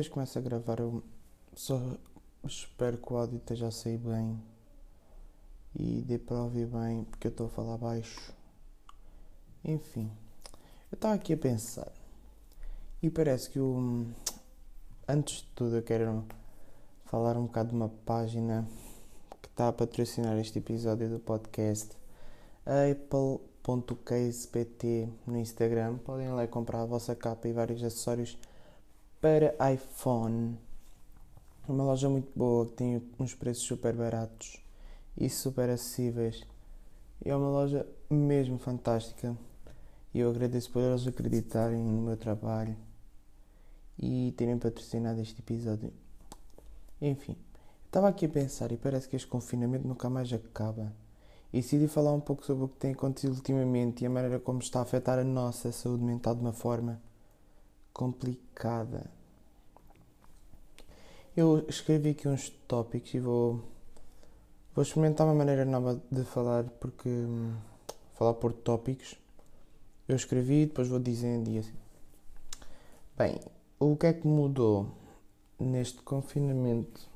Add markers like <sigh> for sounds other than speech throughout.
Vez que começo a gravar, eu só espero que o áudio esteja a sair bem e dê para ouvir bem, porque eu estou a falar baixo. Enfim, eu estava aqui a pensar e parece que o. Antes de tudo, eu quero falar um bocado de uma página que está a patrocinar este episódio do podcast, apple.casept no Instagram. Podem lá comprar a vossa capa e vários acessórios para iPhone. Uma loja muito boa que tem uns preços super baratos e super acessíveis. E é uma loja mesmo fantástica. E eu agradeço por eles acreditarem no meu trabalho e terem patrocinado este episódio. Enfim, estava aqui a pensar e parece que este confinamento nunca mais acaba. E decidi falar um pouco sobre o que tem acontecido ultimamente e a maneira como está a afetar a nossa saúde mental de uma forma complicada. Eu escrevi aqui uns tópicos e vou, vou experimentar uma maneira nova de falar, porque hum, falar por tópicos. Eu escrevi e depois vou dizendo e assim. Bem, o que é que mudou neste confinamento?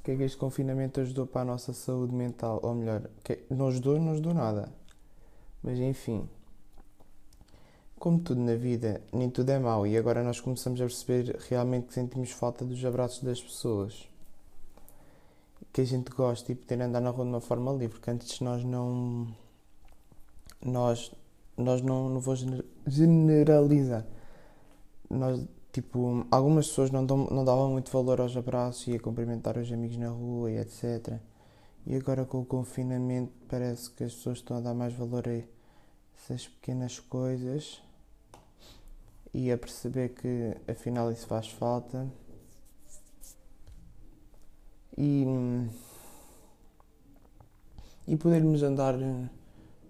O que é que este confinamento ajudou para a nossa saúde mental? Ou melhor, que não ajudou, não ajudou nada. Mas enfim, como tudo na vida, nem tudo é mau e agora nós começamos a perceber realmente que sentimos falta dos abraços das pessoas. Que a gente gosta e poder andar na rua de uma forma livre, porque antes nós não. Nós, nós não, não vou generalizar. Nós, tipo, algumas pessoas não, dão, não davam muito valor aos abraços e a cumprimentar os amigos na rua e etc. E agora com o confinamento parece que as pessoas estão a dar mais valor a essas pequenas coisas e a perceber que afinal isso faz falta. E, e podermos andar de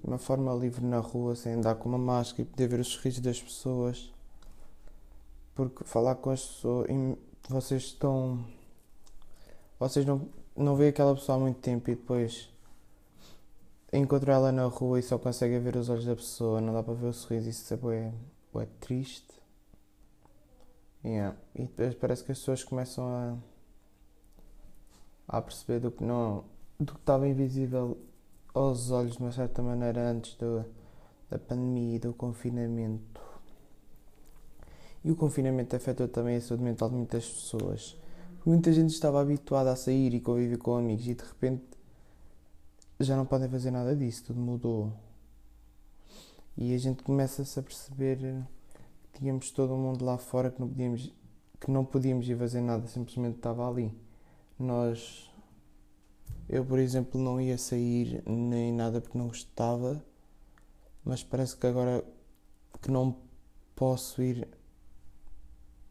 uma forma livre na rua sem andar com uma máscara e poder ver os sorrisos das pessoas. Porque falar com as pessoas. Vocês estão. Vocês não, não veem aquela pessoa há muito tempo e depois encontram ela na rua e só conseguem ver os olhos da pessoa, não dá para ver o sorriso, isso é, é triste. Yeah. E depois parece que as pessoas começam a, a perceber do que não do que estava invisível aos olhos de uma certa maneira antes do, da pandemia e do confinamento. E o confinamento afetou também a saúde mental de muitas pessoas. Muita gente estava habituada a sair e conviver com amigos e de repente já não podem fazer nada disso, tudo mudou. E a gente começa-se a perceber tínhamos todo o mundo lá fora que não podíamos, que não podíamos ir fazer nada, simplesmente estava ali. Nós, eu por exemplo, não ia sair nem nada porque não gostava, mas parece que agora que não posso ir,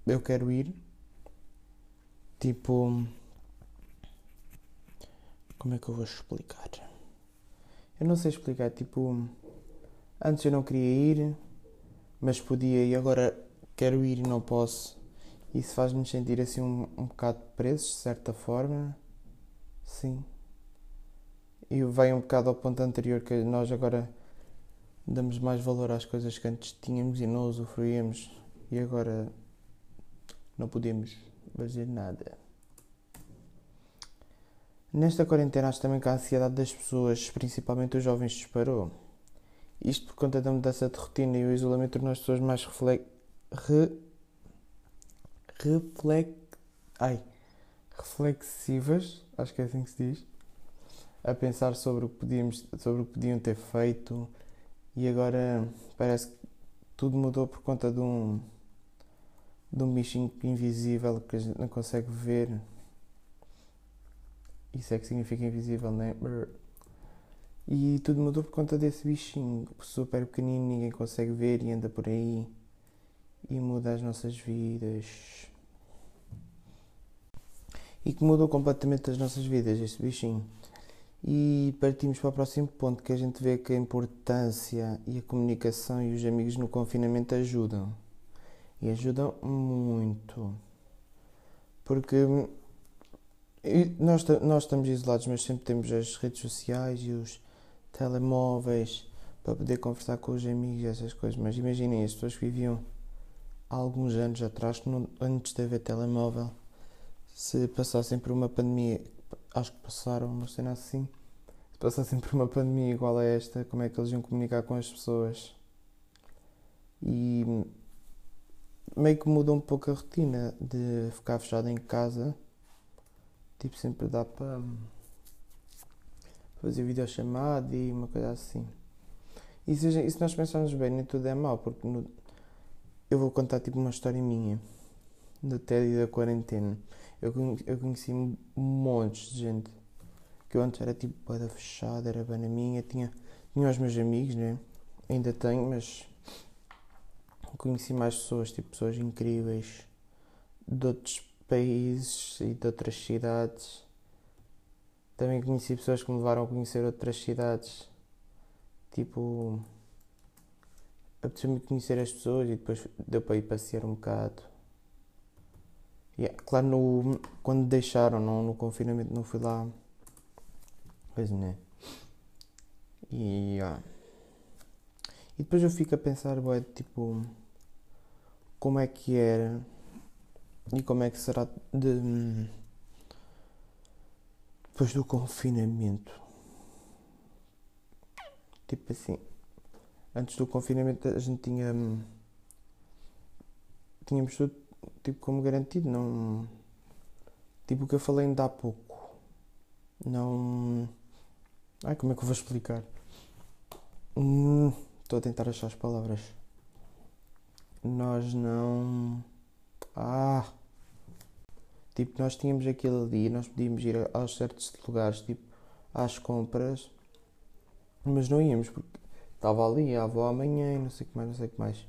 eu quero ir. Tipo, como é que eu vou explicar? Eu não sei explicar, tipo, antes eu não queria ir, mas podia e agora quero ir e não posso. Isso faz-me sentir assim um, um bocado presos, de certa forma. Sim. E vai um bocado ao ponto anterior que nós agora damos mais valor às coisas que antes tínhamos e não usufruíamos e agora não podemos fazer nada. Nesta quarentena acho também que a ansiedade das pessoas, principalmente os jovens, disparou. Isto por conta da mudança de rotina e o isolamento tornou as pessoas mais. Re... Reflex... Ai. reflexivas, acho que é assim que se diz, a pensar sobre o que, podíamos, sobre o que podiam ter feito e agora parece que tudo mudou por conta de um de um bichinho invisível que a gente não consegue ver. Isso é que significa invisível, né? E tudo mudou por conta desse bichinho super pequenino, ninguém consegue ver e anda por aí e muda as nossas vidas. E que mudou completamente as nossas vidas, este bichinho. E partimos para o próximo ponto, que a gente vê que a importância e a comunicação e os amigos no confinamento ajudam. E ajudam muito. Porque nós, nós estamos isolados, mas sempre temos as redes sociais e os telemóveis para poder conversar com os amigos essas coisas. Mas imaginem as pessoas que viviam há alguns anos atrás, antes de haver telemóvel, se passassem por uma pandemia, acho que passaram, uma cena assim, se passassem por uma pandemia igual a esta, como é que eles iam comunicar com as pessoas? E meio que muda um pouco a rotina de ficar fechado em casa. Tipo, sempre dá para fazer videochamada e uma coisa assim. E se, e se nós pensarmos bem, nem tudo é mau, porque no, eu vou contar tipo uma história minha do tédio da quarentena. Eu, eu conheci montes de gente que eu antes era tipo bada fechada, era bem na minha, tinha, tinha os meus amigos, né? Ainda tenho, mas conheci mais pessoas, tipo pessoas incríveis de outros países e de outras cidades. Também conheci pessoas que me levaram a conhecer outras cidades. Tipo, apeteceu-me conhecer as pessoas e depois deu para ir passear um bocado. Yeah, claro, no, quando deixaram, no, no confinamento, não fui lá. Pois né? E, yeah. e depois eu fico a pensar, ué, tipo, como é que era e como é que será de, depois do confinamento. Tipo assim, antes do confinamento a gente tinha. Tínhamos tudo tipo como garantido, não. Tipo o que eu falei ainda há pouco. Não. Ai, como é que eu vou explicar? Hum, estou a tentar achar as palavras. Nós não. Ah! Tipo, nós tínhamos aquilo ali, nós podíamos ir aos certos lugares, tipo, às compras, mas não íamos porque estava ali a avó amanhã e não sei o que mais, não sei o que mais.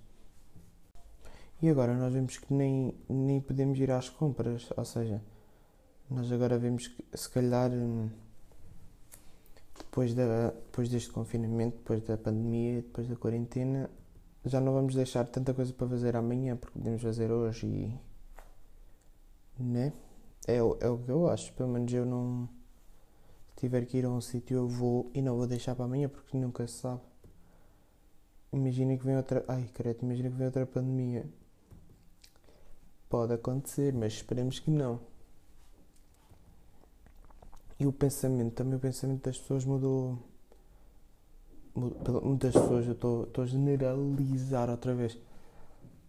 E agora nós vemos que nem, nem podemos ir às compras, ou seja, nós agora vemos que se calhar hum, depois, da, depois deste confinamento, depois da pandemia, depois da quarentena, já não vamos deixar tanta coisa para fazer amanhã porque podemos fazer hoje e né? É, é o que eu acho. Pelo menos eu não. Se tiver que ir a um sítio, eu vou e não vou deixar para amanhã porque nunca se sabe. Imagina que vem outra. Ai, credo, imagina que vem outra pandemia. Pode acontecer, mas esperemos que não. E o pensamento, também o pensamento das pessoas mudou. mudou muitas pessoas, eu estou a generalizar outra vez.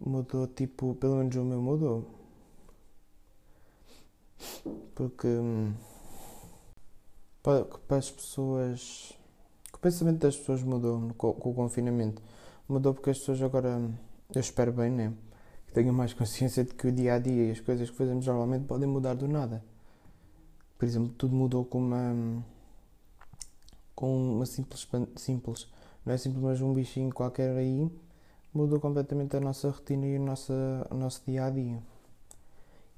Mudou, tipo, pelo menos o meu mudou porque hum, para, as pessoas. O pensamento das pessoas mudou com, com o confinamento. Mudou porque as pessoas agora, hum, eu espero bem, né? Que tenham mais <laughs> consciência de que o dia a dia e as coisas que fazemos normalmente podem mudar do nada. Por exemplo, tudo mudou com uma. Hum, com uma simples. simples não é simples, mas um bichinho qualquer aí mudou completamente a nossa rotina e o nosso, o nosso dia a dia.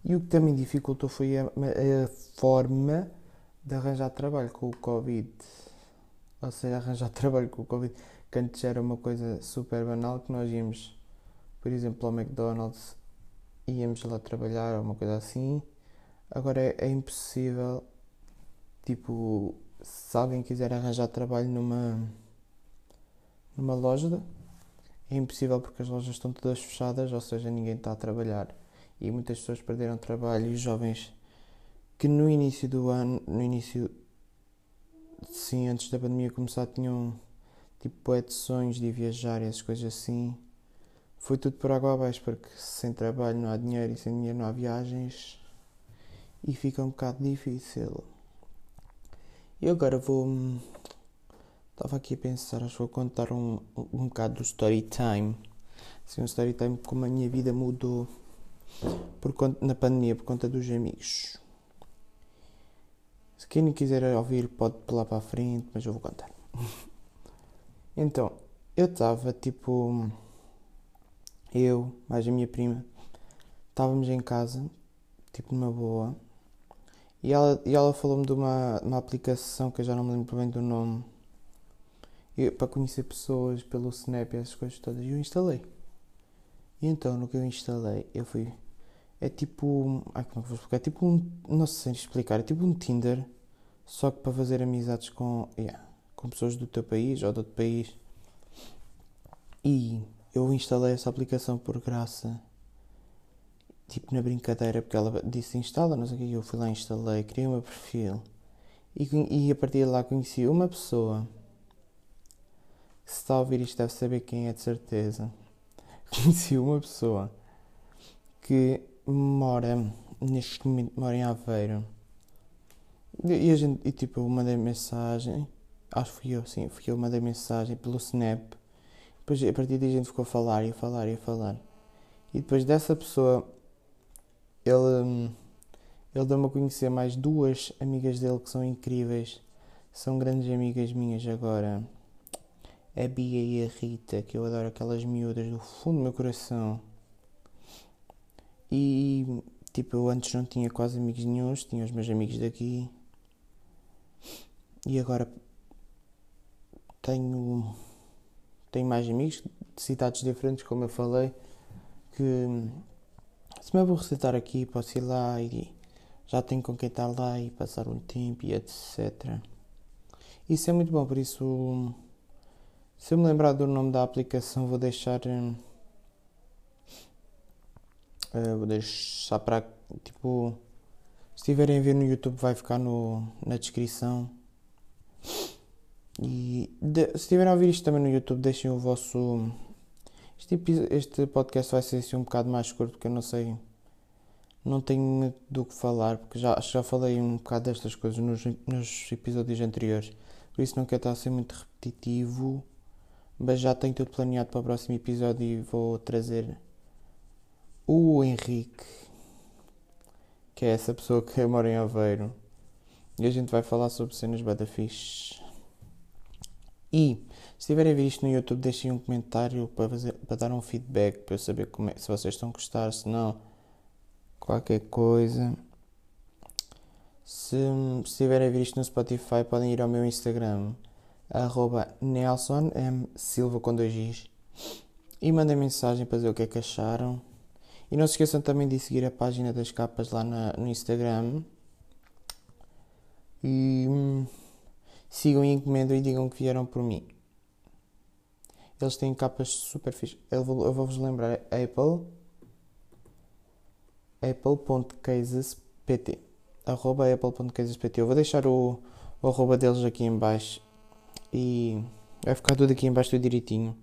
E o que também dificultou foi a, a forma de arranjar trabalho com o Covid. Ou seja, arranjar <laughs> trabalho com o Covid, que antes era uma coisa super banal, que nós íamos, por exemplo, ao McDonald's, íamos lá trabalhar ou uma coisa assim. Agora é, é impossível, tipo, se alguém quiser arranjar trabalho numa, numa loja, é impossível porque as lojas estão todas fechadas, ou seja, ninguém está a trabalhar e muitas pessoas perderam trabalho e jovens que no início do ano, no início, sim, antes da pandemia começar, tinham tipo é de sonhos de viajar e essas coisas assim. Foi tudo por água abaixo, porque sem trabalho não há dinheiro e sem dinheiro não há viagens e fica um bocado difícil. E agora vou. Estava aqui a pensar, acho que vou contar um, um, um bocado do story time. Assim, um story time como a minha vida mudou por conta, na pandemia por conta dos amigos. Se quem quiser ouvir pode pular para a frente, mas eu vou contar. <laughs> então, eu estava tipo. Eu, mais a minha prima, estávamos em casa, tipo numa boa, e ela, e ela falou-me de uma, uma aplicação que eu já não me lembro bem do nome, para conhecer pessoas pelo Snap e essas coisas todas, e eu instalei. E então, no que eu instalei, eu fui é tipo. Ai, como é que vou explicar? É tipo um. Não sei explicar. É tipo um Tinder, só que para fazer amizades com. Yeah, com pessoas do teu país ou de outro país. E eu instalei essa aplicação por graça tipo na brincadeira, porque ela disse instala, não sei o que, eu fui lá, instalei, criei o meu perfil e, e a partir de lá conheci uma pessoa que se está a ouvir isto deve saber quem é de certeza. Conheci uma pessoa que mora neste momento mora em Aveiro e a gente e tipo eu mandei mensagem acho que fui eu sim fui eu mandei mensagem pelo Snap depois a partir daí a gente ficou a falar e a falar e a falar e depois dessa pessoa ele ele deu-me a conhecer mais duas amigas dele que são incríveis. São grandes amigas minhas agora. A Bia e a Rita, que eu adoro aquelas miúdas do fundo do meu coração. E tipo, eu antes não tinha quase amigos nenhums, tinha os meus amigos daqui. E agora tenho tenho mais amigos de cidades diferentes, como eu falei, que se me aborrecer estar aqui, posso ir lá e já tenho com quem estar lá e passar um tempo e etc. Isso é muito bom, por isso, se eu me lembrar do nome da aplicação, vou deixar. Uh, vou deixar para. Tipo, se estiverem a ver no YouTube, vai ficar no, na descrição. E de, se estiverem a ouvir isto também no YouTube, deixem o vosso. Este, este podcast vai ser assim um bocado mais curto, porque eu não sei não tenho do que falar, porque já, já falei um bocado destas coisas nos, nos episódios anteriores, por isso não quero estar a ser muito repetitivo, mas já tenho tudo planeado para o próximo episódio e vou trazer o Henrique, que é essa pessoa que mora em Aveiro, e a gente vai falar sobre cenas bada fixe. E se estiverem a ver isto no YouTube, deixem um comentário para, fazer, para dar um feedback para eu saber é, se vocês estão a gostar, se não qualquer coisa. Se, se estiverem a ver isto no Spotify, podem ir ao meu Instagram, arroba Nelson M. Silva com dois Is, e mandem mensagem para dizer o que é que acharam. E não se esqueçam também de seguir a página das capas lá na, no Instagram. E hum, sigam e encomendam e digam que vieram por mim. Eles têm capas super fixe. Eu vou-vos lembrar Apple apple.casespt arroba apple.casespt eu vou deixar o, o arroba deles aqui em baixo e vai ficar tudo aqui em baixo tudo direitinho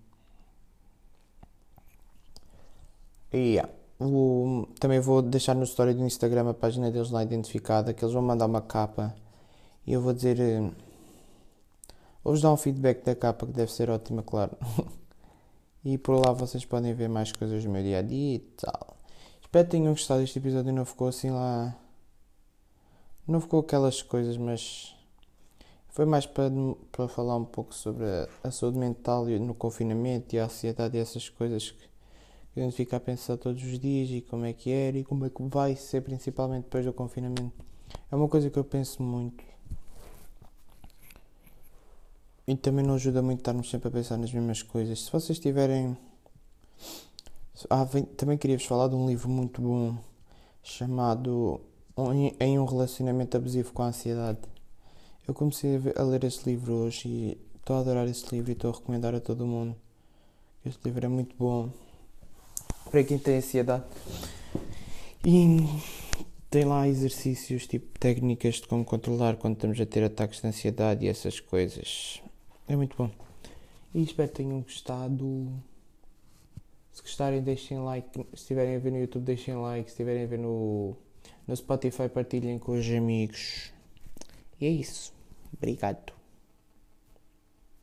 e yeah, o, também vou deixar no story do Instagram a página deles lá identificada que eles vão mandar uma capa e eu vou dizer eh, vou-vos dar um feedback da capa que deve ser ótima, claro <laughs> e por lá vocês podem ver mais coisas do meu dia a dia e tal Espero que tenham gostado deste episódio. Não ficou assim lá. Não ficou aquelas coisas, mas. Foi mais para, para falar um pouco sobre a, a saúde mental no confinamento e a ansiedade e essas coisas que, que a gente fica a pensar todos os dias e como é que era e como é que vai ser, principalmente depois do confinamento. É uma coisa que eu penso muito. E também não ajuda muito estarmos sempre a pensar nas mesmas coisas. Se vocês tiverem ah, também queria-vos falar de um livro muito bom chamado Em um Relacionamento Abusivo com a Ansiedade. Eu comecei a ler esse livro hoje e estou a adorar esse livro e estou a recomendar a todo mundo. Este livro é muito bom para quem tem ansiedade. E tem lá exercícios, tipo técnicas de como controlar quando estamos a ter ataques de ansiedade e essas coisas. É muito bom. E espero que tenham gostado. Se gostarem, deixem like. Se estiverem a ver no YouTube, deixem like. Se estiverem a ver no, no Spotify, partilhem com os amigos. E é isso. Obrigado.